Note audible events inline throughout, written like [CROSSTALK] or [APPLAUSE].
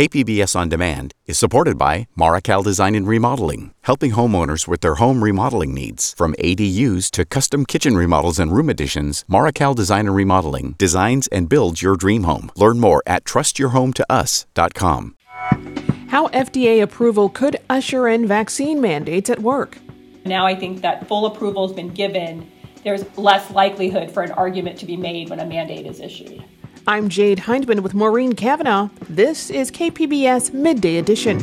KPBS On Demand is supported by Marrokal Design and Remodeling, helping homeowners with their home remodeling needs. From ADUs to custom kitchen remodels and room additions, Marrokal Design and Remodeling designs and builds your dream home. Learn more at trustyourhometous.com. How FDA approval could usher in vaccine mandates at work. Now I think that full approval has been given, there's less likelihood for an argument to be made when a mandate is issued. I'm Jade Hindman with Maureen Cavanaugh. This is KPBS Midday Edition.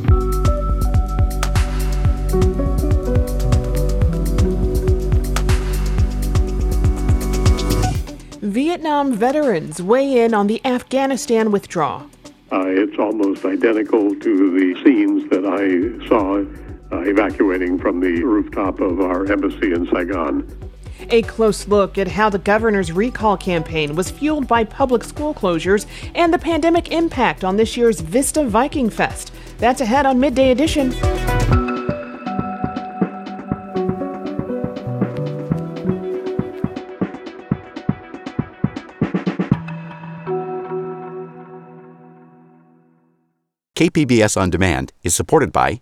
Vietnam veterans weigh in on the Afghanistan withdrawal. Uh, it's almost identical to the scenes that I saw uh, evacuating from the rooftop of our embassy in Saigon. A close look at how the governor's recall campaign was fueled by public school closures and the pandemic impact on this year's Vista Viking Fest. That's ahead on Midday Edition. KPBS On Demand is supported by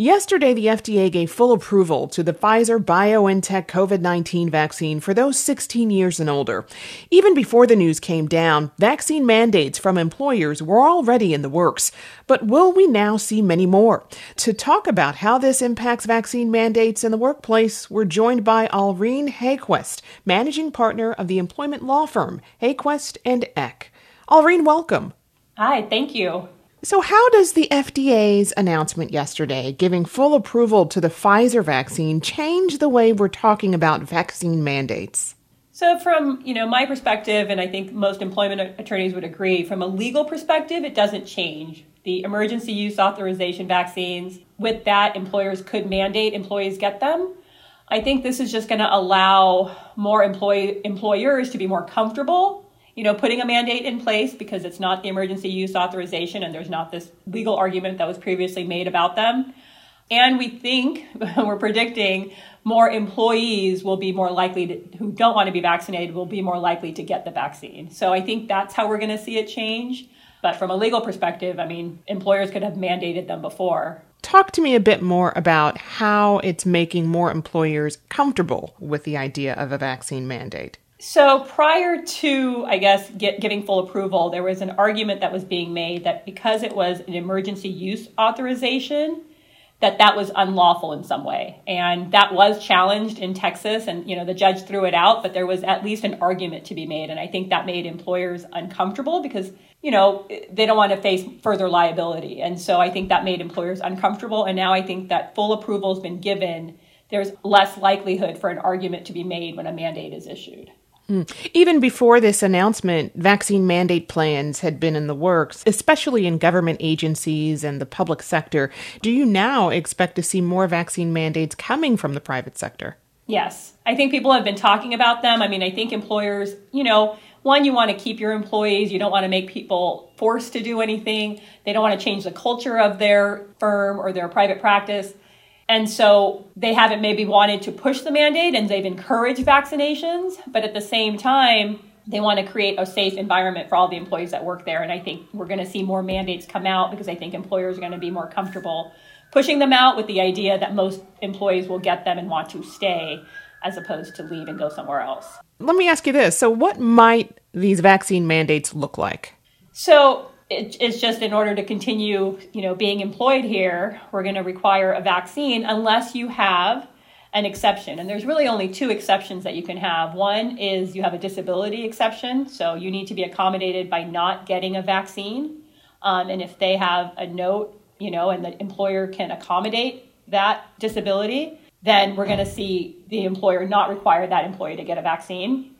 Yesterday, the FDA gave full approval to the Pfizer BioNTech COVID 19 vaccine for those 16 years and older. Even before the news came down, vaccine mandates from employers were already in the works. But will we now see many more? To talk about how this impacts vaccine mandates in the workplace, we're joined by Alreen Haeggquist, managing partner of the employment law firm Haeggquist and Eck. Alreen, welcome. Hi, thank you. So, how does the FDA's announcement yesterday giving full approval to the Pfizer vaccine change the way we're talking about vaccine mandates? So, from you know my perspective, and I think most employment attorneys would agree, from a legal perspective, it doesn't change. The emergency use authorization vaccines, with that, employers could mandate employees get them. I think this is just going to allow more employee employers to be more comfortable you know, putting a mandate in place because it's not emergency use authorization and there's not this legal argument that was previously made about them. And we think, [LAUGHS] we're predicting, more employees will be more likely to, who don't want to be vaccinated, will be more likely to get the vaccine. So I think that's how we're going to see it change. But from a legal perspective, I mean, employers could have mandated them before. Talk to me a bit more about how it's making more employers comfortable with the idea of a vaccine mandate. So prior to, I guess, get, giving full approval, there was an argument that was being made that because it was an emergency use authorization, that that was unlawful in some way, and that was challenged in Texas, and you know the judge threw it out, but there was at least an argument to be made, and I think that made employers uncomfortable because you know they don't want to face further liability, and so I think that made employers uncomfortable, and now I think that full approval has been given. There's less likelihood for an argument to be made when a mandate is issued. Mm. Even before this announcement, vaccine mandate plans had been in the works, especially in government agencies and the public sector. Do you now expect to see more vaccine mandates coming from the private sector? Yes. I think people have been talking about them. I mean, I think employers, you know, one, you want to keep your employees. You don't want to make people forced to do anything. They don't want to change the culture of their firm or their private practice. And so they haven't maybe wanted to push the mandate and they've encouraged vaccinations, but at the same time, they want to create a safe environment for all the employees that work there. And I think we're going to see more mandates come out because I think employers are going to be more comfortable pushing them out with the idea that most employees will get them and want to stay as opposed to leave and go somewhere else. Let me ask you this. So, what might these vaccine mandates look like? So, it, it's just in order to continue, you know, being employed here, we're going to require a vaccine unless you have an exception. And there's really only two exceptions that you can have. One is you have a disability exception, so you need to be accommodated by not getting a vaccine. Um, and if they have a note, you know, and the employer can accommodate that disability, then we're going to see the employer not require that employee to get a vaccine.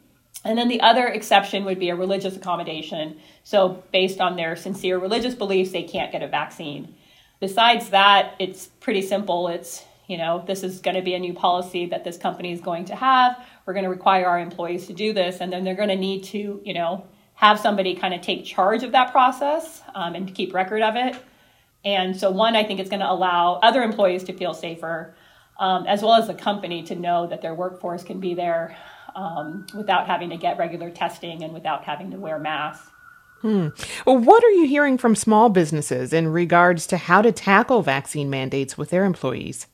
And then the other exception would be a religious accommodation. So, based on their sincere religious beliefs, they can't get a vaccine. Besides that, it's pretty simple. It's, you know, this is going to be a new policy that this company is going to have. We're going to require our employees to do this, and then they're going to need to, you know, have somebody kind of take charge of that process um, and keep record of it. And so, one, I think it's going to allow other employees to feel safer, um, as well as the company to know that their workforce can be there um, without having to get regular testing and without having to wear masks. Hmm. Well, what are you hearing from small businesses in regards to how to tackle vaccine mandates with their employees?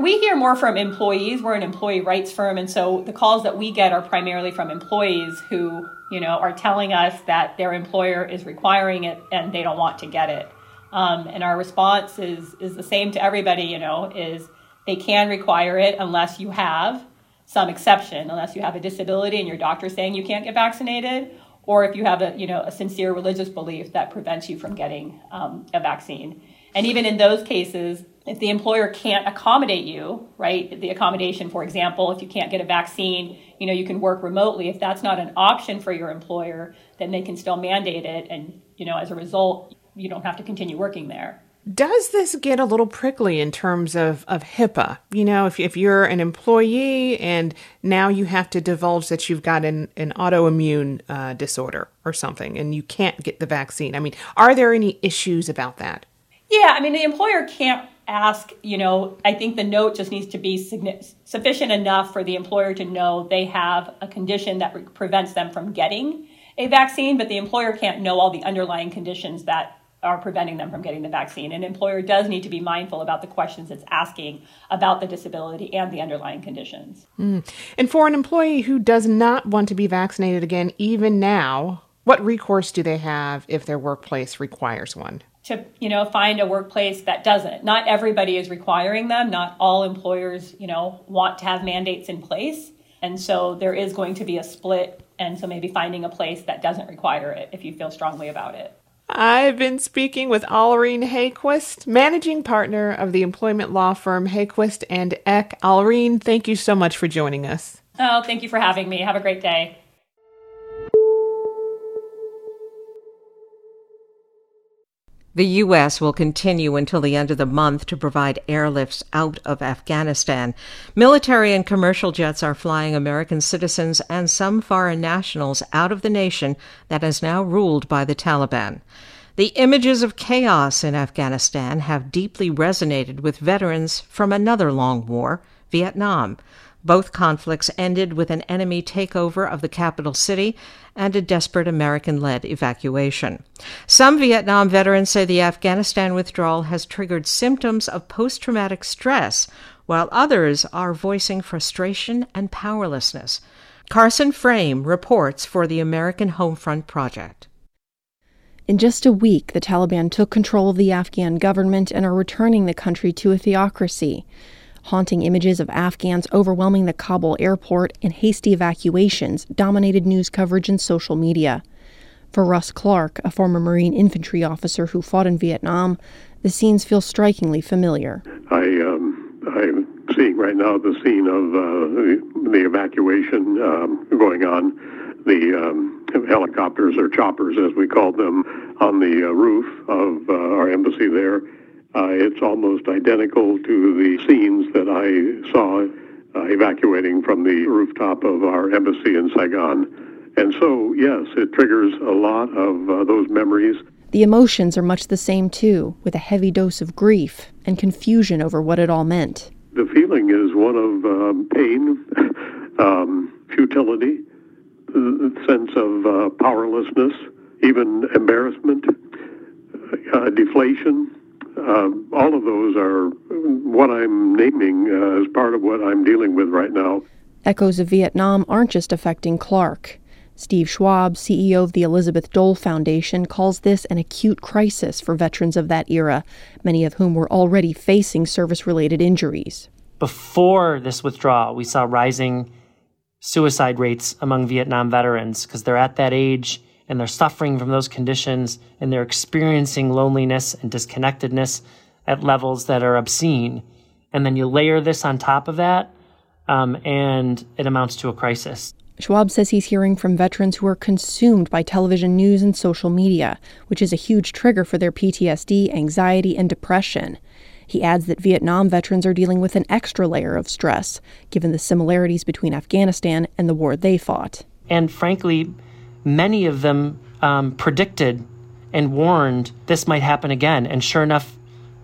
We hear more from employees. We're an employee rights firm, and so the calls that we get are primarily from employees who, you know, are telling us that their employer is requiring it and they don't want to get it. Um, and our response is is the same to everybody. You know, is they can require it unless you have some exception, unless you have a disability and your doctor saying you can't get vaccinated, or if you have a you know a sincere religious belief that prevents you from getting um, a vaccine. And even in those cases, if the employer can't accommodate you, right, the accommodation, for example, if you can't get a vaccine, you know, you can work remotely. If that's not an option for your employer, then they can still mandate it. And, you know, as a result, you don't have to continue working there. Does this get a little prickly in terms of, of HIPAA? You know, if, if you're an employee and now you have to divulge that you've got an, an autoimmune uh, disorder or something and you can't get the vaccine. I mean, are there any issues about that? Yeah, I mean, the employer can't ask, you know, I think the note just needs to be sufficient enough for the employer to know they have a condition that re- prevents them from getting a vaccine, but the employer can't know all the underlying conditions that are preventing them from getting the vaccine. An employer does need to be mindful about the questions it's asking about the disability and the underlying conditions. Mm. And for an employee who does not want to be vaccinated again, even now, what recourse do they have if their workplace requires one? to you know find a workplace that doesn't not everybody is requiring them not all employers you know want to have mandates in place and so there is going to be a split and so maybe finding a place that doesn't require it if you feel strongly about it I've been speaking with Alreen Haeggquist, managing partner of the employment law firm Haeggquist and Eck. Alreen, thank you so much for joining us. Oh, thank you for having me. Have a great day. The U.S. will continue until the end of the month to provide airlifts out of Afghanistan. Military and commercial jets are flying American citizens and some foreign nationals out of the nation that is now ruled by the Taliban. The images of chaos in Afghanistan have deeply resonated with veterans from another long war, Vietnam. Both conflicts ended with an enemy takeover of the capital city and a desperate American led evacuation. Some Vietnam veterans say the Afghanistan withdrawal has triggered symptoms of post traumatic stress, while others are voicing frustration and powerlessness. Carson Frame reports for the American Homefront Project. In just a week, the Taliban took control of the Afghan government and are returning the country to a theocracy. Haunting images of Afghans overwhelming the Kabul airport and hasty evacuations dominated news coverage and social media. For Russ Clark, a former Marine infantry officer who fought in Vietnam, the scenes feel strikingly familiar. I, um, I'm seeing right now the scene of uh, the, evacuation um, going on. The um, helicopters or choppers, as we call them, on the uh, roof of uh, our embassy there uh, it's almost identical to the scenes that I saw uh, evacuating from the rooftop of our embassy in Saigon. And so, yes, it triggers a lot of uh, those memories. The emotions are much the same, too, with a heavy dose of grief and confusion over what it all meant. The feeling is one of um, pain, [LAUGHS] um, futility, a sense of uh, powerlessness, even embarrassment, uh, deflation, uh, all of those are what I'm naming uh, as part of what I'm dealing with right now. Echoes of Vietnam aren't just affecting Clark. Steve Schwab, CEO of the Elizabeth Dole Foundation, calls this an acute crisis for veterans of that era, many of whom were already facing service related injuries. Before this withdrawal, we saw rising suicide rates among Vietnam veterans because they're at that age and they're suffering from those conditions and they're experiencing loneliness and disconnectedness at levels that are obscene. And then you layer this on top of that, um, and it amounts to a crisis. Schwab says he's hearing from veterans who are consumed by television news and social media, which is a huge trigger for their PTSD, anxiety, and depression. He adds that Vietnam veterans are dealing with an extra layer of stress, given the similarities between Afghanistan and the war they fought. And frankly, many of them um, predicted and warned this might happen again. And sure enough,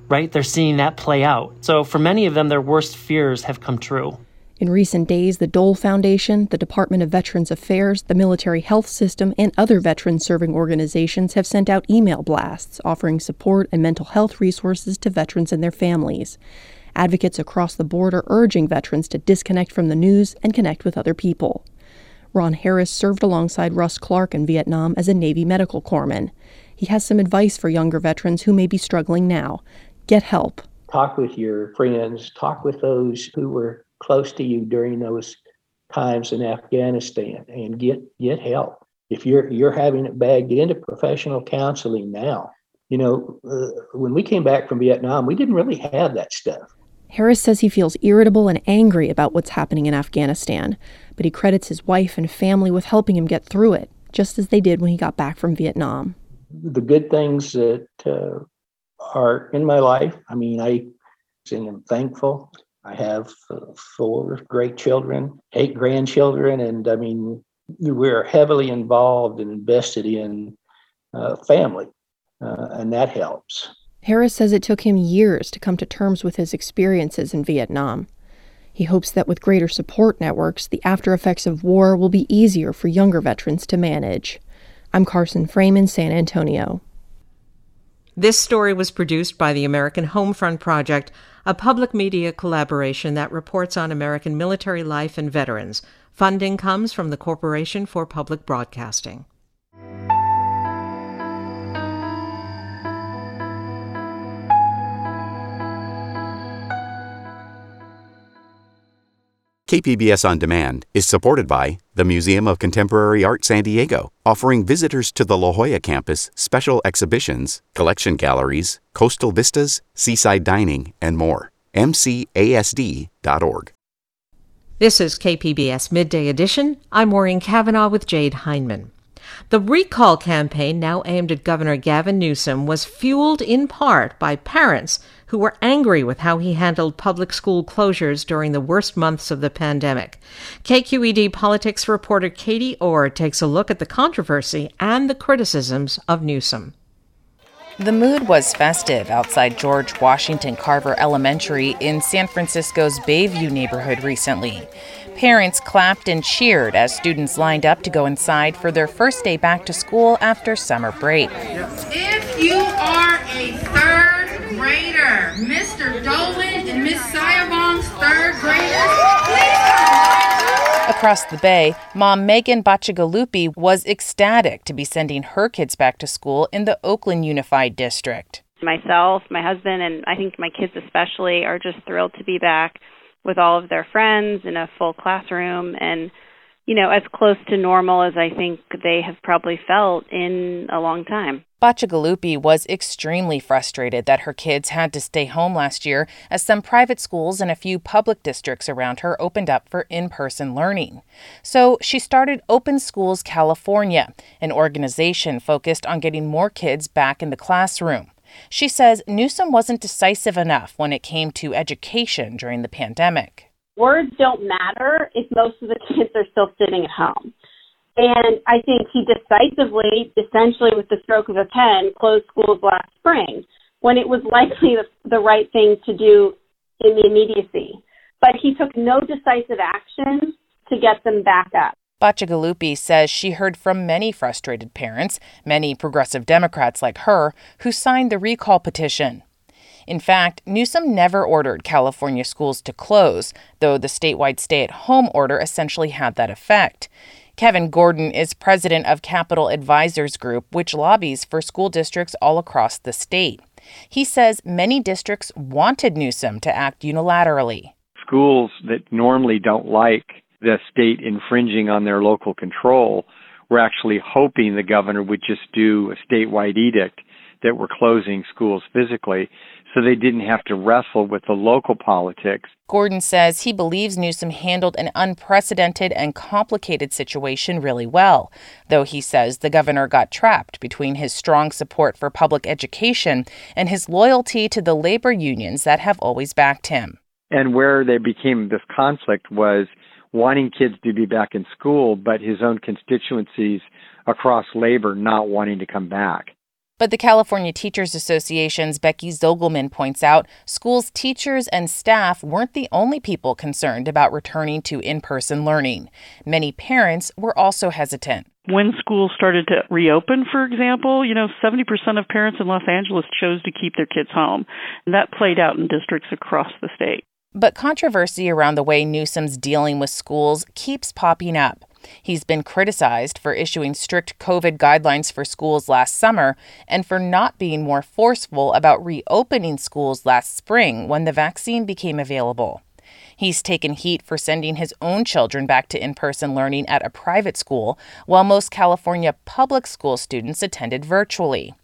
right, they're seeing that play out. So for many of them, their worst fears have come true. In recent days, the Dole Foundation, the Department of Veterans Affairs, the Military Health System, and other veteran serving organizations have sent out email blasts offering support and mental health resources to veterans and their families. Advocates across the board are urging veterans to disconnect from the news and connect with other people. Ron Harris served alongside Russ Clark in Vietnam as a Navy medical corpsman. He has some advice for younger veterans who may be struggling now. Get help. Talk with your friends, talk with those who were close to you during those times in Afghanistan and get get help. If you're you're having it bad, get into professional counseling now. You know, uh, when we came back from Vietnam, we didn't really have that stuff. Harris says he feels irritable and angry about what's happening in Afghanistan, but he credits his wife and family with helping him get through it, just as they did when he got back from Vietnam. The good things that uh, are in my life, I mean, I and am thankful. I have four great children, eight grandchildren, and I mean, we're heavily involved and invested in uh, family, uh, and that helps. Harris says it took him years to come to terms with his experiences in Vietnam. He hopes that with greater support networks, the after effects of war will be easier for younger veterans to manage. I'm Carson Frame in San Antonio. This story was produced by the American Homefront Project, a public media collaboration that reports on American military life and veterans. Funding comes from the Corporation for Public Broadcasting. KPBS On Demand is supported by the Museum of Contemporary Art San Diego, offering visitors to the La Jolla campus special exhibitions, collection galleries, coastal vistas, seaside dining, and more. MCASD.org. This is KPBS Midday Edition. I'm Maureen Cavanaugh with Jade Hindman. The recall campaign, now aimed at Governor Gavin Newsom, was fueled in part by parents who were angry with how he handled public school closures during the worst months of the pandemic. KQED politics reporter Katie Orr takes a look at the controversy and the criticisms of Newsom. The mood was festive outside George Washington Carver Elementary in San Francisco's Bayview neighborhood recently. Parents clapped and cheered as students lined up to go inside for their first day back to school after summer break. If you are a third grader, Mr. Dolan and Miss Sayabong's third graders, Across the bay, mom Megan Bacigalupi was ecstatic to be sending her kids back to school in the Oakland Unified District. Myself, my husband, and I think my kids especially are just thrilled to be back with all of their friends in a full classroom and you know as close to normal as I think they have probably felt in a long time. Bacigalupi was extremely frustrated that her kids had to stay home last year as some private schools and a few public districts around her opened up for in person learning. So she started Open Schools California, an organization focused on getting more kids back in the classroom. She says Newsom wasn't decisive enough when it came to education during the pandemic. Words don't matter if most of the kids are still sitting at home. And I think he decisively, essentially with the stroke of a pen, closed schools last spring when it was likely the, the right thing to do in the immediacy. But he took no decisive action to get them back up. Bacigalupi says she heard from many frustrated parents, many progressive Democrats like her, who signed the recall petition. In fact, Newsom never ordered California schools to close, though the statewide stay at home order essentially had that effect. Kevin Gordon is president of Capital Advisors Group, which lobbies for school districts all across the state. He says many districts wanted Newsom to act unilaterally. Schools that normally don't like the state infringing on their local control. We're actually hoping the governor would just do a statewide edict that we're closing schools physically so they didn't have to wrestle with the local politics. Gordon says he believes Newsom handled an unprecedented and complicated situation really well, though he says the governor got trapped between his strong support for public education and his loyalty to the labor unions that have always backed him. And where they became this conflict was wanting kids to be back in school, but his own constituencies across labor not wanting to come back. But the California Teachers Association's Becky Zoglman points out schools' teachers and staff weren't the only people concerned about returning to in person learning. Many parents were also hesitant. When schools started to reopen, for example, you know, 70% of parents in Los Angeles chose to keep their kids home. And that played out in districts across the state. But controversy around the way Newsom's dealing with schools keeps popping up. He's been criticized for issuing strict COVID guidelines for schools last summer and for not being more forceful about reopening schools last spring when the vaccine became available. He's taken heat for sending his own children back to in person learning at a private school, while most California public school students attended virtually.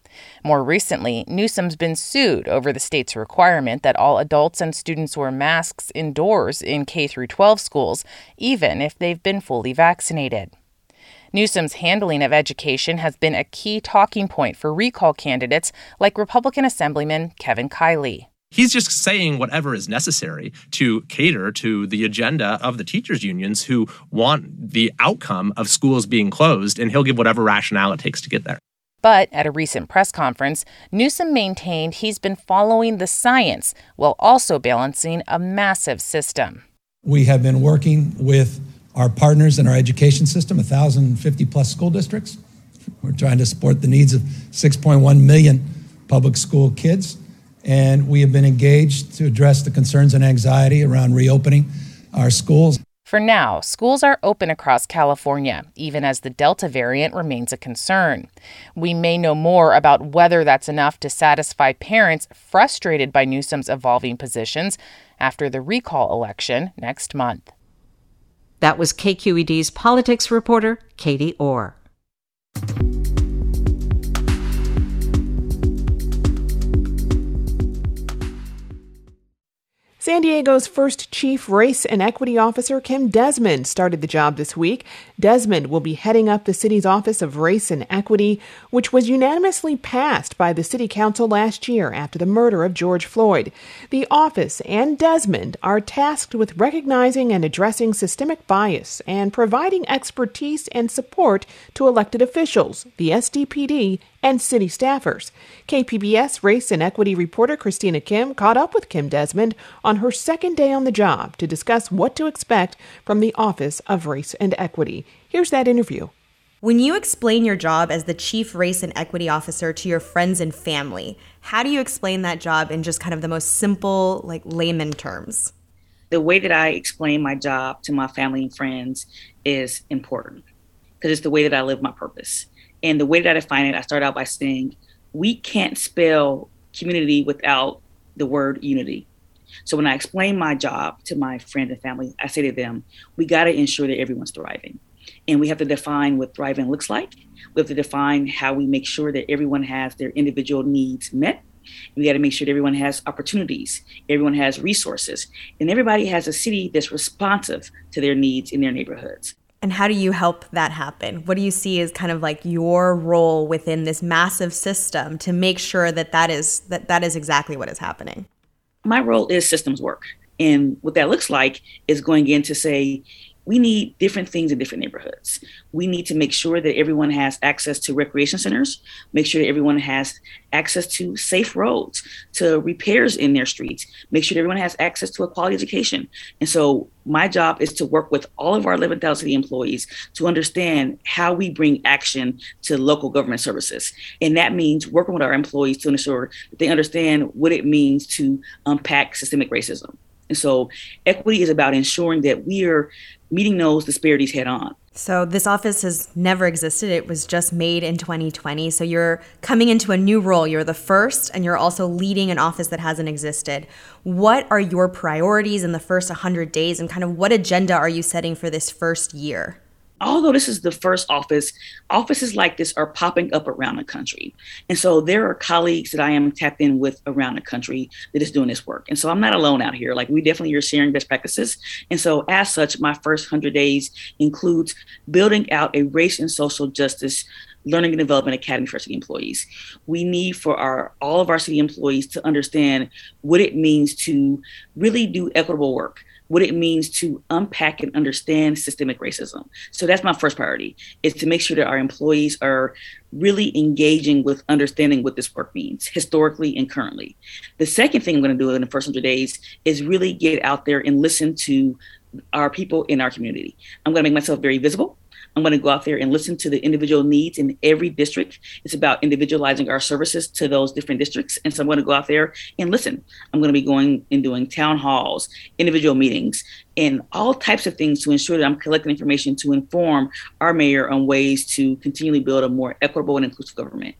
More recently, Newsom's been sued over the state's requirement that all adults and students wear masks indoors in K through 12 schools, even if they've been fully vaccinated. Newsom's handling of education has been a key talking point for recall candidates like Republican Assemblyman Kevin Kiley. He's just saying whatever is necessary to cater to the agenda of the teachers' unions who want the outcome of schools being closed, and he'll give whatever rationale it takes to get there. But at a recent press conference, Newsom maintained he's been following the science while also balancing a massive system. We have been working with our partners in our education system, 1,050 plus school districts. We're trying to support the needs of 6.1 million public school kids. And we have been engaged to address the concerns and anxiety around reopening our schools. For now, schools are open across California, even as the Delta variant remains a concern. We may know more about whether that's enough to satisfy parents frustrated by Newsom's evolving positions after the recall election next month. That was KQED's politics reporter, Katie Orr. San Diego's first chief race and equity officer, Kim Desmond, started the job this week. Desmond will be heading up the city's Office of Race and Equity, which was unanimously passed by the city council last year after the murder of George Floyd. The office and Desmond are tasked with recognizing and addressing systemic bias and providing expertise and support to elected officials, the SDPD, and city staffers. KPBS race and equity reporter Christina Kim caught up with Kim Desmond on her second day on the job to discuss what to expect from the Office of Race and Equity. Here's that interview. When you explain your job as the Chief Race and Equity Officer to your friends and family, how do you explain that job in just kind of the most simple, like layman terms? The way that I explain my job to my family and friends is important because it's the way that I live my purpose. And the way that I define it, I start out by saying, we can't spell community without the word unity. So when I explain my job to my friends and family, I say to them, we got to ensure that everyone's thriving. And we have to define what thriving looks like. We have to define how we make sure that everyone has their individual needs met. We got to make sure that everyone has opportunities, everyone has resources, and everybody has a city that's responsive to their needs in their neighborhoods. And how do you help that happen? What do you see as kind of like your role within this massive system to make sure that that is that that is exactly what is happening? My role is systems work. And what that looks like is going in to say, we need different things in different neighborhoods. We need to make sure that everyone has access to recreation centers, make sure that everyone has access to safe roads, to repairs in their streets, make sure that everyone has access to a quality education. And so my job is to work with all of our 11,000 city employees to understand how we bring action to local government services. And that means working with our employees to ensure that they understand what it means to unpack systemic racism. And so equity is about ensuring that we are meeting those disparities head on. So this office has never existed. It was just made in 2020. So you're coming into a new role. You're the first and you're also leading an office that hasn't existed. What are your priorities in the first 100 days and kind of what agenda are you setting for this first year? Although this is the first office, offices like this are popping up around the country. And so there are colleagues that I am tapped in with around the country that is doing this work. And so I'm not alone out here. Like we definitely are sharing best practices. And so as such, my first 100 days includes building out a race and social justice learning and development academy for city employees. We need for our all of our city employees to understand what it means to really do equitable work what it means to unpack and understand systemic racism. So that's my first priority is to make sure that our employees are really engaging with understanding what this work means historically and currently. The second thing I'm going to do in the first 100 days is really get out there and listen to our people in our community. I'm going to make myself very visible. I'm going to go out there and listen to the individual needs in every district. It's about individualizing our services to those different districts. And so I'm going to go out there and listen. I'm going to be going and doing town halls, individual meetings, and all types of things to ensure that I'm collecting information to inform our mayor on ways to continually build a more equitable and inclusive government.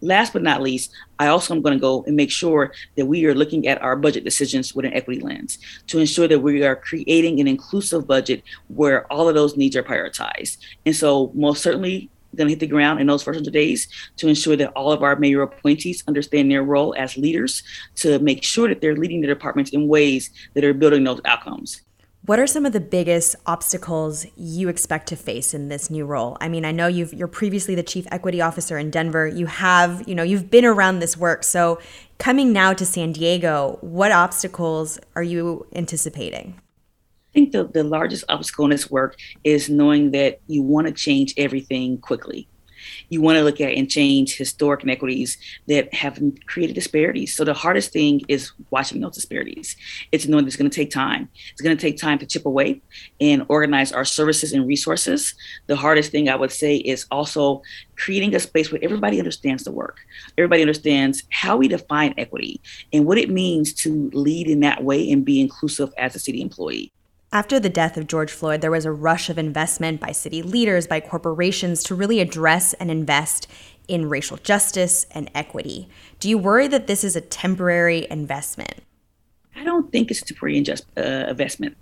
Last but not least, I also am going to go and make sure that we are looking at our budget decisions with an equity lens to ensure that we are creating an inclusive budget where all of those needs are prioritized. And so, most certainly, going to hit the ground in those first 100 days to ensure that all of our mayor appointees understand their role as leaders to make sure that they're leading the departments in ways that are building those outcomes. What are some of the biggest obstacles you expect to face in this new role? I mean, I know you've you're previously the chief equity officer in Denver. You have, you know, you've been around this work. So, coming now to San Diego, what obstacles are you anticipating? I think the, the largest obstacle in this work is knowing that you want to change everything quickly you want to look at and change historic inequities that have created disparities. So the hardest thing is watching those disparities. It's knowing it's going to take time. It's going to take time to chip away and organize our services and resources. The hardest thing I would say is also creating a space where everybody understands the work. Everybody understands how we define equity and what it means to lead in that way and be inclusive as a city employee. After the death of George Floyd, there was a rush of investment by city leaders, by corporations to really address and invest in racial justice and equity. Do you worry that this is a temporary investment? I don't think it's a temporary injust, uh, investment.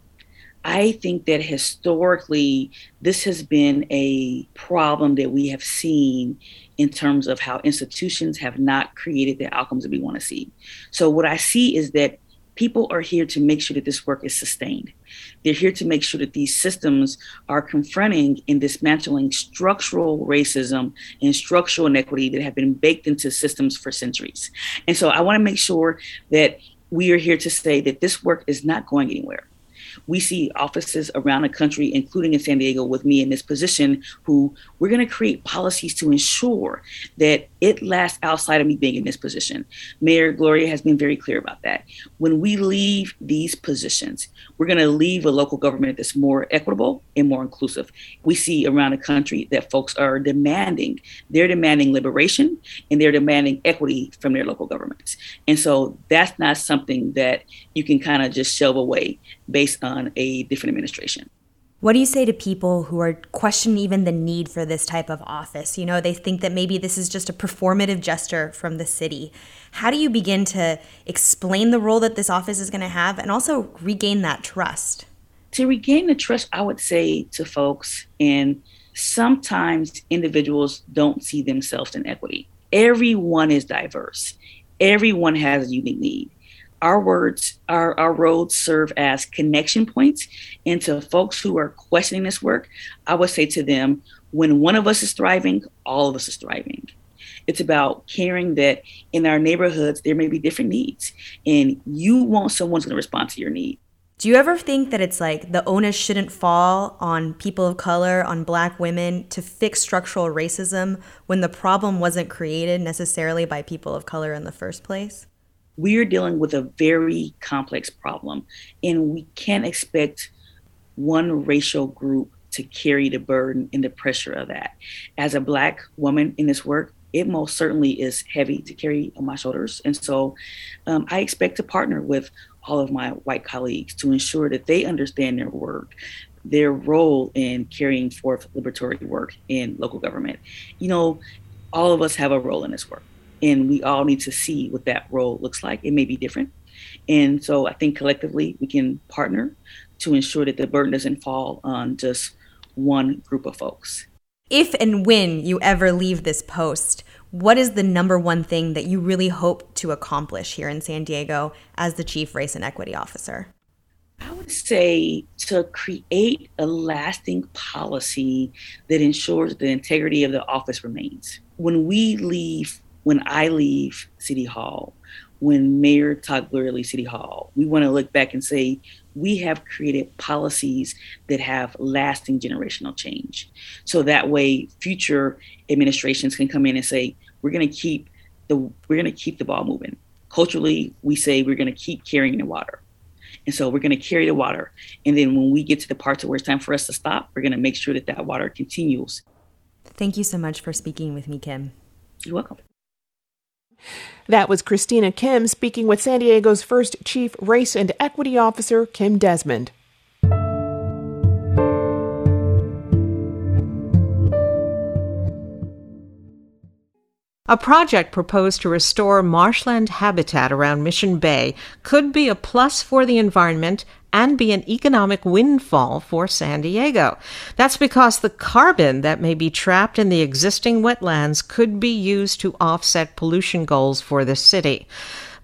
I think that historically, this has been a problem that we have seen in terms of how institutions have not created the outcomes that we want to see. So, what I see is that people are here to make sure that this work is sustained. They're here to make sure that these systems are confronting and dismantling structural racism and structural inequity that have been baked into systems for centuries. And so I want to make sure that we are here to say that this work is not going anywhere we see offices around the country, including in San Diego with me in this position, who we're going to create policies to ensure that it lasts outside of me being in this position. Mayor Gloria has been very clear about that. When we leave these positions, we're going to leave a local government that's more equitable and more inclusive. We see around the country that folks are demanding, they're demanding liberation and they're demanding equity from their local governments. And so that's not something that you can kind of just shove away based on a different administration. What do you say to people who are questioning even the need for this type of office? You know, they think that maybe this is just a performative gesture from the city. How do you begin to explain the role that this office is going to have and also regain that trust? To regain the trust, I would say to folks, and sometimes individuals don't see themselves in equity. Everyone is diverse, everyone has a unique need our words, our, our roads serve as connection points. And to folks who are questioning this work, I would say to them, when one of us is thriving, all of us is thriving. It's about caring that in our neighborhoods, there may be different needs, and you want someone's going to respond to your need. Do you ever think that it's like the onus shouldn't fall on people of color, on black women to fix structural racism when the problem wasn't created necessarily by people of color in the first place? We are dealing with a very complex problem, and we can't expect one racial group to carry the burden and the pressure of that. As a Black woman in this work, it most certainly is heavy to carry on my shoulders. And so um, I expect to partner with all of my white colleagues to ensure that they understand their work, their role in carrying forth liberatory work in local government. You know, all of us have a role in this work and we all need to see what that role looks like. It may be different. And so I think collectively we can partner to ensure that the burden doesn't fall on just one group of folks. If and when you ever leave this post, what is the number one thing that you really hope to accomplish here in San Diego as the Chief Race and Equity Officer? I would say to create a lasting policy that ensures the integrity of the office remains. When we leave when I leave City Hall, when Mayor Todd Gloria leaves City Hall, we want to look back and say, we have created policies that have lasting generational change. So that way future administrations can come in and say, we're going to keep the we're going to keep the ball moving. Culturally, we say we're going to keep carrying the water. And so we're going to carry the water. And then when we get to the parts where it's time for us to stop, we're going to make sure that that water continues. Thank you so much for speaking with me, Kim. You're welcome. That was Christina Kim speaking with San Diego's first Chief Race and Equity Officer, Kim Desmond. A project proposed to restore marshland habitat around Mission Bay could be a plus for the environment and be an economic windfall for San Diego. That's because the carbon that may be trapped in the existing wetlands could be used to offset pollution goals for the city.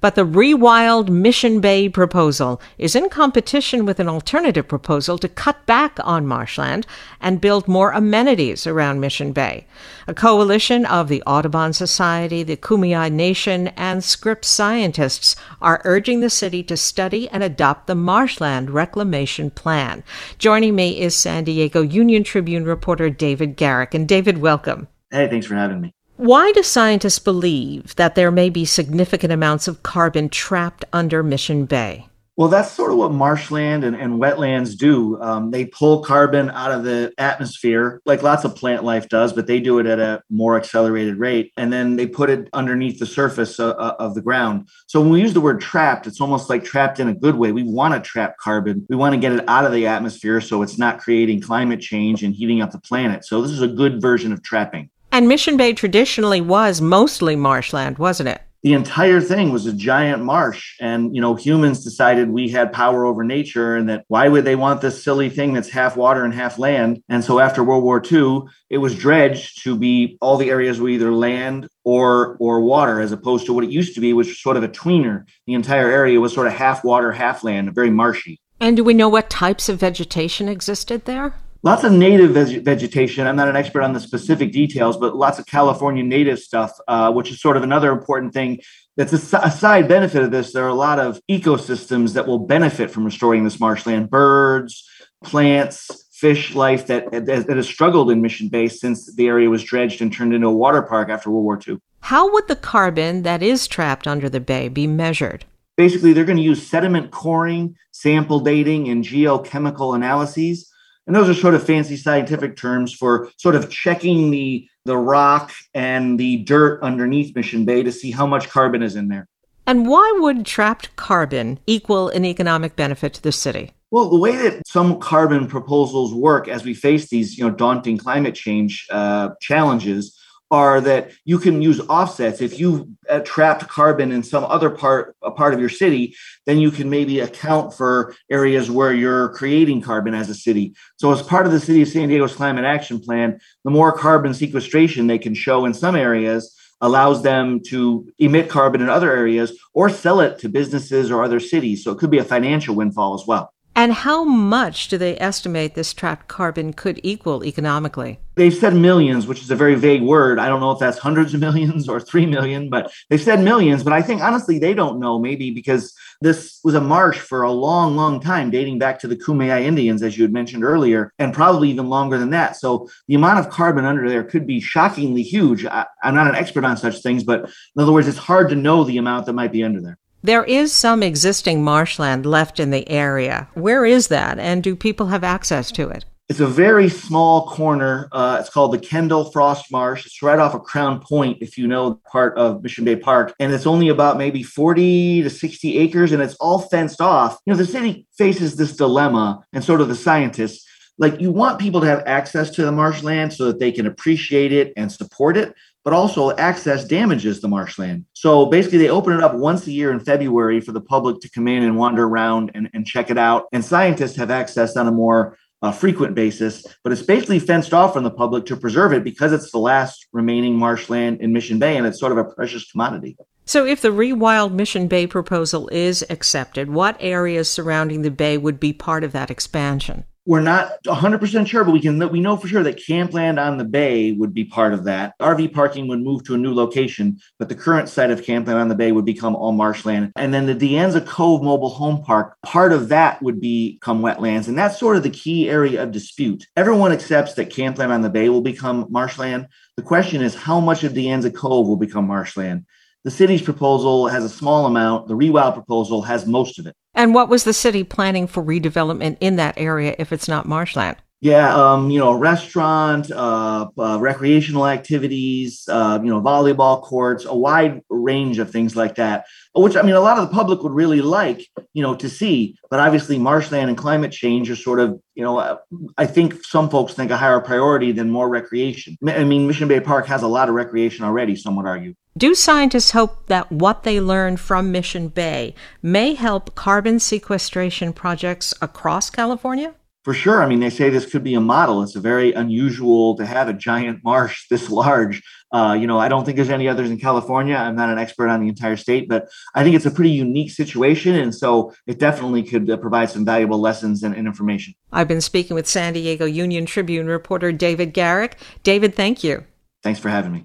But the Rewild Mission Bay proposal is in competition with an alternative proposal to cut back on marshland and build more amenities around Mission Bay. A coalition of the Audubon Society, the Kumeyaay Nation, and Scripps scientists are urging the city to study and adopt the Marshland Reclamation Plan. Joining me is San Diego Union Tribune reporter David Garrick. And David, welcome. Hey, thanks for having me. Why do scientists believe that there may be significant amounts of carbon trapped under Mission Bay? Well, that's sort of what marshland and, and wetlands do. Um, they pull carbon out of the atmosphere, like lots of plant life does, but they do it at a more accelerated rate. And then they put it underneath the surface uh, uh of the ground. So when we use the word trapped, it's almost like trapped in a good way. We want to trap carbon, we want to get it out of the atmosphere so it's not creating climate change and heating up the planet. So this is a good version of trapping. And Mission Bay traditionally was mostly marshland, wasn't it? The entire thing was a giant marsh. And, you know, humans decided we had power over nature and that why would they want this silly thing that's half water and half land? And so after World War II, it was dredged to be all the areas were either land or or water, as opposed to what it used to be, which was sort of a tweener. The entire area was sort of half water, half land, very marshy. And do we know what types of vegetation existed there? Lots of native veg- vegetation. I'm not an expert on the specific details, but lots of California native stuff, uh, which is sort of another important thing. That's a, a, side benefit of this. There are a lot of ecosystems that will benefit from restoring this marshland birds, plants, fish life that, that has struggled in Mission Bay since the area was dredged and turned into a water park after World War II. How would the carbon that is trapped under the bay be measured? Basically, they're going to use sediment coring, sample dating, and geochemical analyses and those are sort of fancy scientific terms for sort of checking the the rock and the dirt underneath Mission Bay to see how much carbon is in there. And why would trapped carbon equal an economic benefit to the city? Well, the way that some carbon proposals work as we face these, you know, daunting climate change uh, challenges are that you can use offsets. If you uh, trapped carbon in some other part a part of your city, then you can maybe account for areas where you're creating carbon as a city. So, as part of the city of San Diego's climate action plan, the more carbon sequestration they can show in some areas allows them to emit carbon in other areas or sell it to businesses or other cities. So, it could be a financial windfall as well. And how much do they estimate this trapped carbon could equal economically? They've said millions, which is a very vague word. I don't know if that's hundreds of millions or 3 million, but they've said millions. But I think honestly, they don't know, maybe because this was a marsh for a long, long time, dating back to the Kumeyaay Indians, as you had mentioned earlier, and probably even longer than that. So the amount of carbon under there could be shockingly huge. I, I'm not an expert on such things, but in other words, it's hard to know the amount that might be under there. There is some existing marshland left in the area. Where is that, and do people have access to it? It's a very small corner. Uh, it's called the Kendall Frost Marsh. It's right off of Crown Point, if you know part of Mission Bay Park. And it's only about maybe 40 to 60 acres, and it's all fenced off. You know, the city faces this dilemma, and sort of the scientists like you want people to have access to the marshland so that they can appreciate it and support it but also access damages the marshland. So basically they open it up once a year in february for the public to come in and wander around and, and check it out. And scientists have access on a more uh, frequent basis but it's basically fenced off from the public to preserve it because it's the last remaining marshland in mission bay and it's sort of a precious commodity. So, if the Rewild Mission Bay proposal is accepted, what areas surrounding the bay would be part of that expansion? We're not 100% sure, but we can we know for sure that Campland on the Bay would be part of that. RV parking would move to a new location, but the current site of Campland on the Bay would become all marshland. And then the De Anza Cove Mobile Home Park, part of that would become wetlands. And that's sort of the key area of dispute. Everyone accepts that Campland on the Bay will become marshland. The question is how much of De Anza Cove will become marshland? The city's proposal has a small amount. The rewild proposal has most of it. And what was the city planning for redevelopment in that area if it's not marshland? Yeah, um, you know, restaurant, uh, uh, recreational activities, uh, you know, volleyball courts, a wide range of things like that. Which I mean, a lot of the public would really like, you know, to see. But obviously, marshland and climate change are sort of, you know, uh, I think some folks think a higher priority than more recreation. I mean, Mission Bay Park has a lot of recreation already. Some would argue. Do scientists hope that what they learn from Mission Bay may help carbon sequestration projects across California? For sure. I mean, they say this could be a model. It's a very unusual to have a giant marsh [LAUGHS] this large. Uh, you know, I don't think there's any others in California. I'm not an expert on the entire state, but I think it's a pretty unique situation. And so it definitely could uh, provide some valuable lessons and, and information. I've been speaking with San Diego Union Tribune reporter David Garrick. David, thank you. Thanks for having me.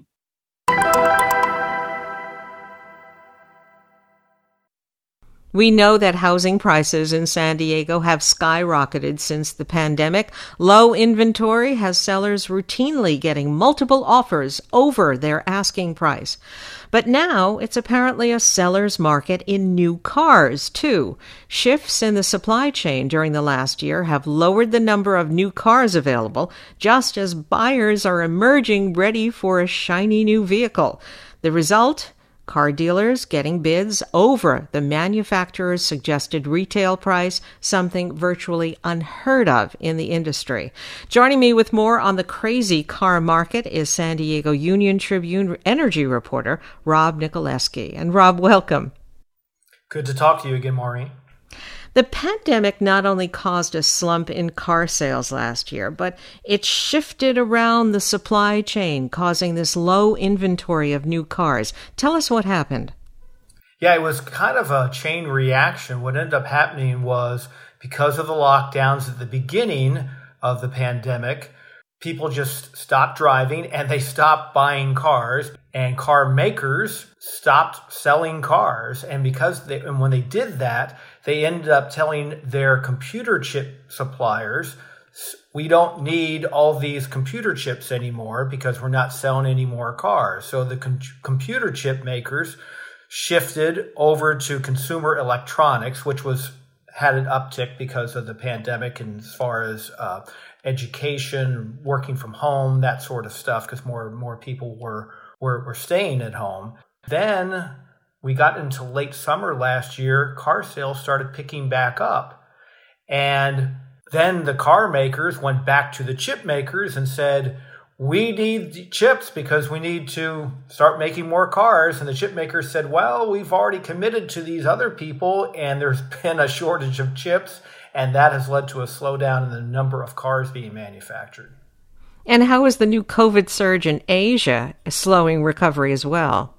We know that housing prices in San Diego have skyrocketed since the pandemic. Low inventory has sellers routinely getting multiple offers over their asking price. But now it's apparently a seller's market in new cars, too. Shifts in the supply chain during the last year have lowered the number of new cars available, just as buyers are emerging ready for a shiny new vehicle. The result? Car dealers getting bids over the manufacturer's suggested retail price, something virtually unheard of in the industry. Joining me with more on the crazy car market is San Diego Union Tribune energy reporter Rob Nikolewski. And Rob, welcome. Good to talk to you again, Maureen. The pandemic not only caused a slump in car sales last year, but it shifted around the supply chain, causing this low inventory of new cars. Tell us what happened. Yeah, it was kind of a chain reaction. What ended up happening was because of the lockdowns at the beginning of the pandemic, people just stopped driving and they stopped buying cars and car makers stopped selling cars and because they and when they did that they ended up telling their computer chip suppliers we don't need all these computer chips anymore because we're not selling any more cars so the com- computer chip makers shifted over to consumer electronics which was had an uptick because of the pandemic and as far as uh, education, working from home, that sort of stuff, because more more people were, were, were staying at home. Then we got into late summer last year, car sales started picking back up. And then the car makers went back to the chip makers and said, we need chips because we need to start making more cars. And the chip makers said, well, we've already committed to these other people and there's [LAUGHS] been a shortage of chips and that has led to a slowdown in the number of cars being manufactured. And how is the new COVID surge in Asia slowing recovery as well?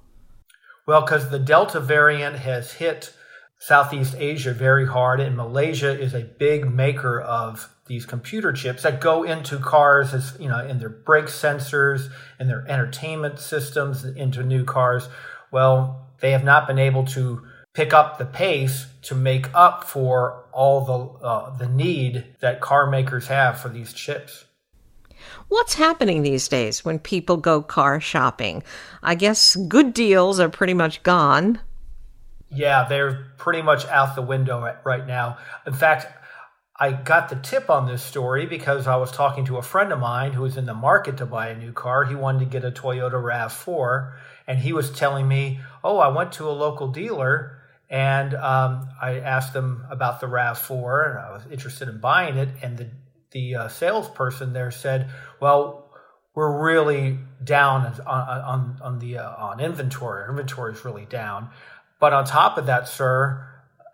Well, because the Delta variant has hit Southeast Asia very hard, and Malaysia is a big maker of these computer chips that go into cars as you know in their brake sensors and their entertainment systems into new cars. Well, they have not been able to pick up the pace to make up for all the uh, the need that car makers have for these chips. What's happening these days when people go car shopping? I guess good deals are pretty much gone. Yeah, they're pretty much out the window right now. In fact, I got the tip on this story because I was talking to a friend of mine who was in the market to buy a new car. He wanted to get a Toyota RAV4, and he was telling me, "Oh, I went to a local dealer and um, I asked them about the RAV4 and I was interested in buying it. And the, the uh, salesperson there said, well, we're really down on, on, on the, uh, on inventory. Our inventory is really down. But on top of that, sir,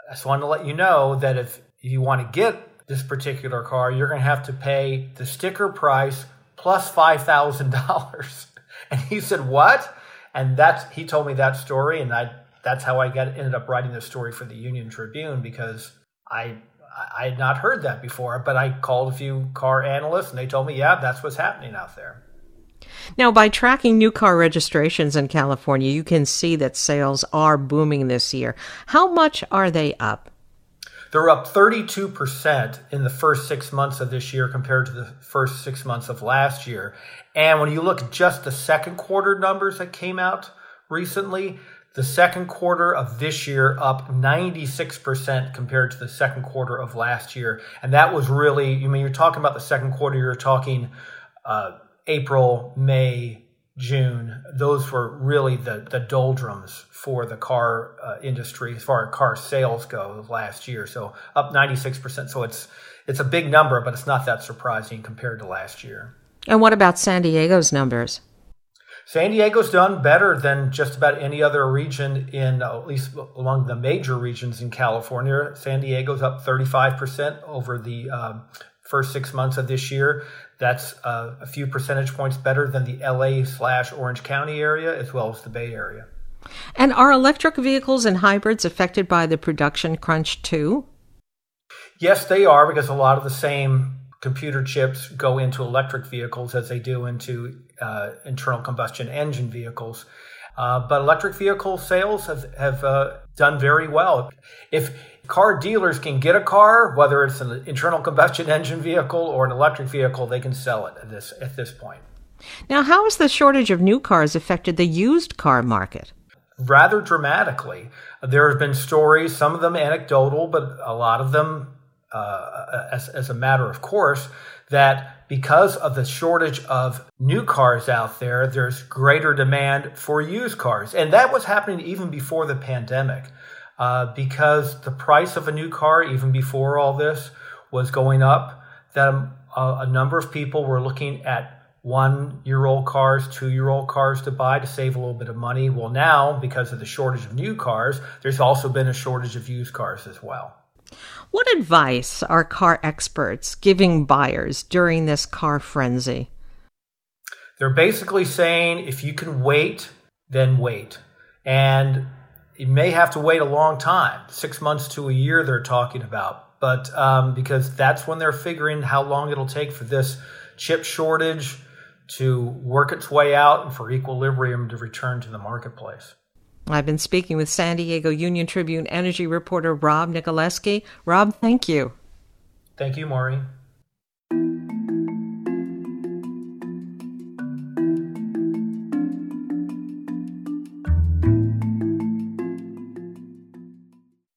I just wanted to let you know that if you want to get this particular car, you're going to have to pay the sticker price $5,000. [LAUGHS] And he said, what? And that's, he told me that story and I that's how I got ended up writing this story for the Union Tribune because I I had not heard that before, but I called a few car analysts and they told me, yeah, that's what's happening out there. Now, by tracking new car registrations in California, you can see that sales are booming this year. How much are they up? They're up 32% in the first six months of this year compared to the first six months of last year. And when you look at just the second quarter numbers that came out recently, the second quarter of this year up 96% compared to the second quarter of last year. And that was really, you I mean, you're talking about the second quarter, you're talking uh, April, May, June. Those were really the, the doldrums for the car uh, industry as far as car sales go last year. So up 96%. So it's, it's a big number, but it's not that surprising compared to last year. And what about San Diego's numbers? San Diego's done better than just about any other region in, uh, at least among the major regions in California. San Diego's up 35% over the um, first six months of this year. That's uh, a few percentage points better than the LA slash Orange County area as well as the Bay Area. And are electric vehicles and hybrids affected by the production crunch too? Yes, they are because a lot of the same computer chips go into electric vehicles as they do into uh, internal combustion engine vehicles. Uh, but electric vehicle sales have, have uh, done very well. If car dealers can get a car, whether it's an internal combustion [LAUGHS] engine vehicle or an electric vehicle, they can sell it at this at this point. Now, how has the shortage of new cars affected the used car market? Rather dramatically. There have been stories, some of them anecdotal, but a lot of them, uh, as, as a matter of course, that because of the shortage of new cars out there, there's greater demand for used cars. And that was happening even before the pandemic uh, because the price of a new car, even before all this, was going up. That a, a number of people were looking at one year old cars, two year old cars to buy to save a little bit of money. Well, now, because of the shortage of new cars, there's also been a shortage of used cars as well. What advice are car experts giving buyers during this car frenzy? They're basically saying if you can wait, then wait. And you may have to wait a long time, six months to a year, they're talking about. But um, because that's when they're figuring how long it'll take for this chip shortage to work its way out and for equilibrium to return to the marketplace. I've been speaking with San Diego Union Tribune energy reporter Rob Nikolewski. Rob, thank you. Thank you, Maureen.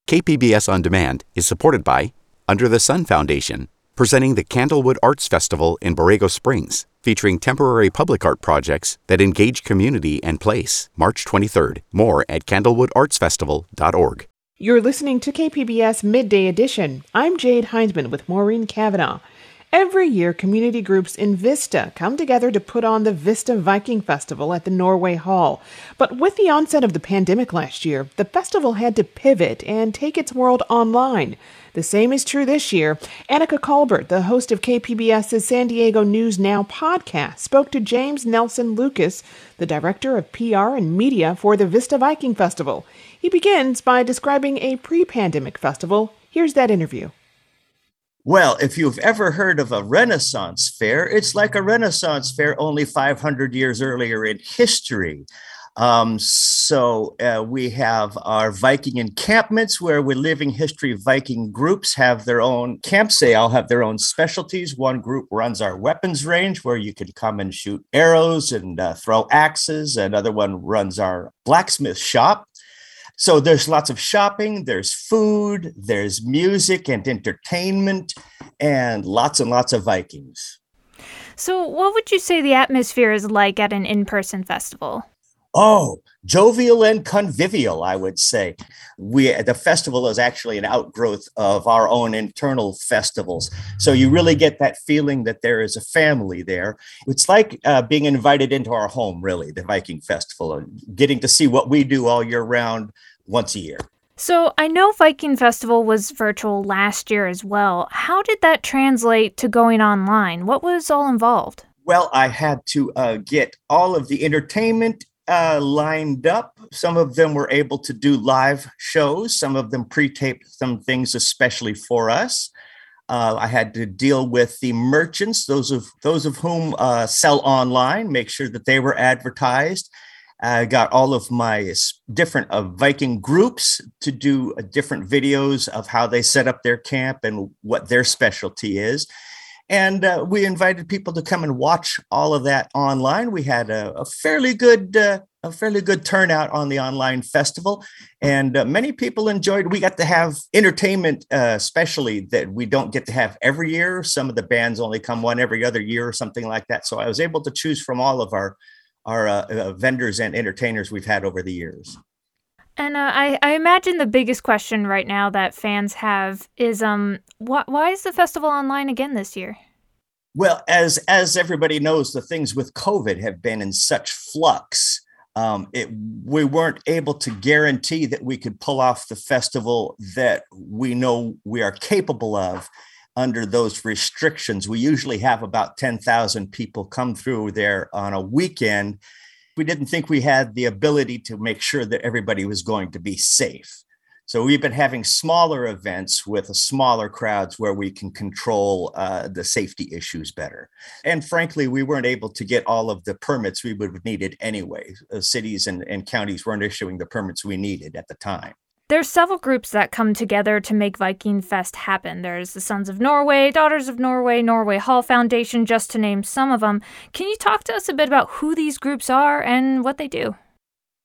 KPBS On Demand is supported by Under the Sun Foundation, presenting the Candlewood Arts Festival in Borrego Springs, featuring temporary public art projects that engage community and place. March 23rd. More at candlewoodartsfestival.org. You're listening to KPBS Midday Edition. I'm Jade Hindman with Maureen Cavanaugh. Every year, community groups in Vista come together to put on the Vista Viking Festival at the Norway Hall. But with the onset of the pandemic last year, the festival had to pivot and take its world online. The same is true this year. Annika Colbert, the host of KPBS's San Diego News Now podcast, spoke to James Nelson Lucas, the director of PR and media for the Vista Viking Festival. He begins by describing a pre pandemic festival. Here's that interview. Well, if you've ever heard of a Renaissance fair, it's like a Renaissance fair only 500 years earlier in history. Um, so uh, we have our Viking encampments where we're living history Viking groups have their own camps. They all have their own specialties. One group runs our weapons range where you can come and shoot arrows and uh, throw axes. Another one runs our blacksmith shop so there's lots of shopping, there's food, there's music and entertainment, and lots and lots of Vikings. So, what would you say the atmosphere is like at an in person festival? Oh, jovial and convivial, I would say. We the festival is actually an outgrowth of our own internal festivals, so you really get that feeling that there is a family there. It's like uh, being invited into our home, really, the Viking Festival, and getting to see what we do all year round once a year. So I know Viking Festival was virtual last year as well. How did that translate to going online? What was all involved? Well, I had to uh, get all of the entertainment uh, lined up. Some of them were able to do live shows. Some of them pre-taped some things especially for us. Uh, I had to deal with the merchants, those of those of whom uh, sell online, make sure that they were advertised. I got all of my different uh, Viking groups to do uh, different videos of how they set up their camp and what their specialty is. And uh, we invited people to come and watch all of that online. We had a, a fairly good uh, a fairly good turnout on the online festival, and uh, many people enjoyed. We got to have entertainment, uh, especially that we don't get to have every year. Some of the bands only come one every other year or something like that. So I was able to choose from all of our our uh, uh, vendors and entertainers we've had over the years. And uh, I, I imagine the biggest question right now that fans have is um wh- why is the festival online again this year? Well, as as everybody knows, the things with COVID have been in such flux. Um, it we weren't able to guarantee that we could pull off the festival that we know we are capable of under those restrictions. We usually have about 10,000 people come through there on a weekend. We didn't think we had the ability to make sure that everybody was going to be safe. So we've been having smaller events with smaller crowds where we can control uh, the safety issues better. And frankly, we weren't able to get all of the permits we would have needed anyway. Uh, cities and, and counties weren't issuing the permits we needed at the time. There's several groups that come together to make Viking Fest happen. There's the Sons of Norway, Daughters of Norway, Norway Hall Foundation, just to name some of them. Can you talk to us a bit about who these groups are and what they do?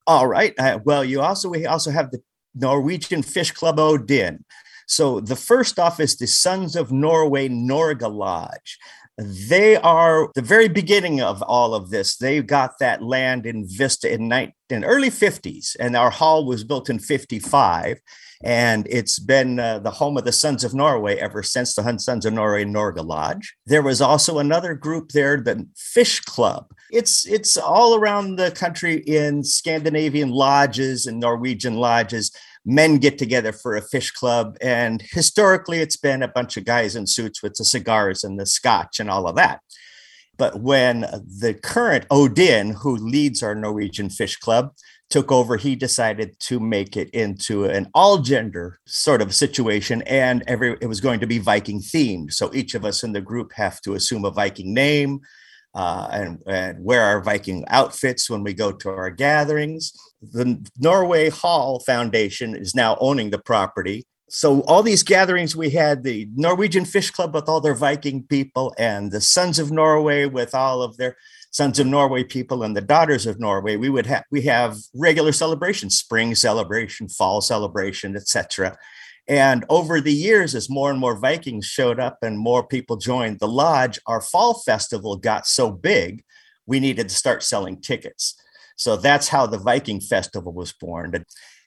All right. Uh, well, you also we also have the Norwegian Fish Club Odin. So the first off is the Sons of Norway Norge Lodge. They are the very beginning of all of this. They got that land in Vista in, night, in early 50s, and our hall was built in 55. And it's been uh, the home of the Sons of Norway ever since the Sons of Norway Norge Lodge. There was also another group there, the Fish Club. It's it's all around the country in Scandinavian lodges and Norwegian lodges men get together for a fish club. And historically, it's been a bunch of guys in suits with the cigars and the scotch and all of that. But when the current Odin, who leads our Norwegian Fish Club, took over, he decided to make it into an all gender sort of situation. And every it was going to be Viking themed. So each of us in the group have to assume a Viking name. Uh, and, and wear our Viking outfits when we go to our gatherings the Norway Hall Foundation is now owning the property. So all these gatherings we had the Norwegian Fish Club with all their Viking people and the Sons of Norway with all of their Sons of Norway people and the Daughters of Norway. We would have we have regular celebrations, spring celebration, fall celebration, etc. And over the years, as more and more Vikings showed up and more people joined the lodge, our fall festival got so big, we needed to start selling tickets. So that's how the Viking Festival was born.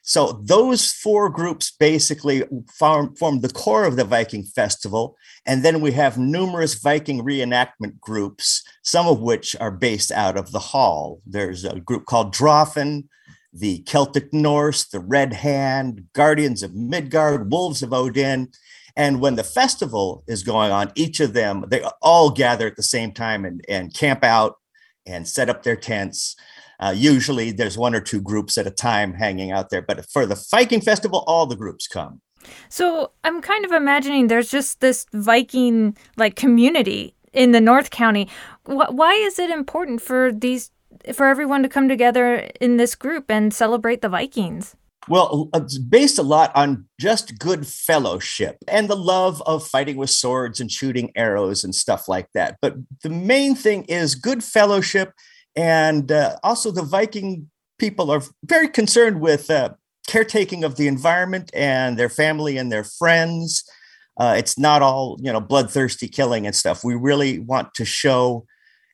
So those four groups basically form, form the core of the Viking Festival. And then we have numerous Viking reenactment groups, some of which are based out of the hall. There's a group called Drawfin, the Celtic Norse, the Red Hand, Guardians of Midgard, Wolves of Odin. And when the festival is going on, each of them, they all gather at the same time and, and camp out and set up their tents. Uh, usually there's one or two groups at a time hanging out there, but for the Viking Festival, all the groups come. So I'm kind of imagining there's just this Viking like community in the North County. Why is it important for these for everyone to come together in this group and celebrate the Vikings? Well, it's based a lot on just good fellowship and the love of fighting with swords and shooting arrows and stuff like that. But the main thing is good fellowship and uh, also, the Viking people are very concerned with uh, caretaking of the environment and their family and their friends. Uh, it's not all you know bloodthirsty killing and stuff. We really want to show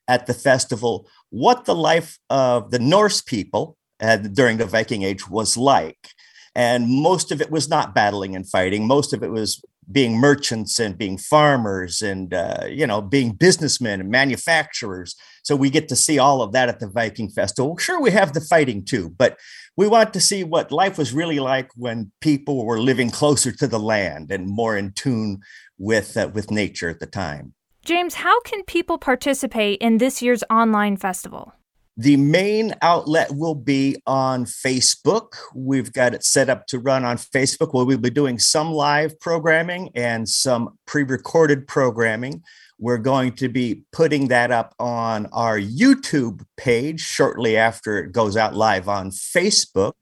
at the festival what the life of the Norse people uh, during the Viking Age was like. And most of it was not battling and fighting. Most of it was being merchants and being farmers and uh, you know being businessmen and manufacturers. So we get to see all of that at the viking festival. Sure we have the fighting too but we want to see what life was really like when people were living closer to the land and more in tune with uh, with nature at the time. James how can people participate in this year's online festival The main outlet will be on Facebook. We've got it set up to run on Facebook where we'll be doing some live programming and some pre recorded programming. We're going to be putting that up on our YouTube page shortly after it goes out live on Facebook.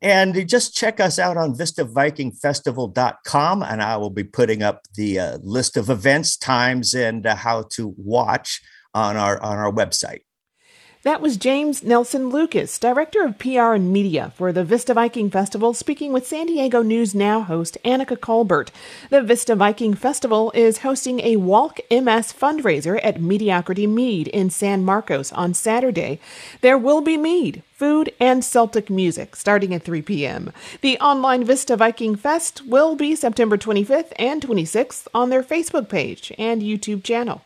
And just check us out on VistaVikingFestival.com, and I will be putting up the uh, list of events, times, and uh, how to watch on our on our website. That was James Nelson Lucas, Director of PR and Media for the Vista Viking Festival, speaking with San Diego News Now host Annika Colbert. The Vista Viking Festival is hosting a Walk MS fundraiser at Mediocrity Mead in San Marcos on Saturday. There will be mead, food, and Celtic music starting at 3 p.m. The online Vista Viking Fest will be September 25th and 26th on their Facebook page and YouTube channel.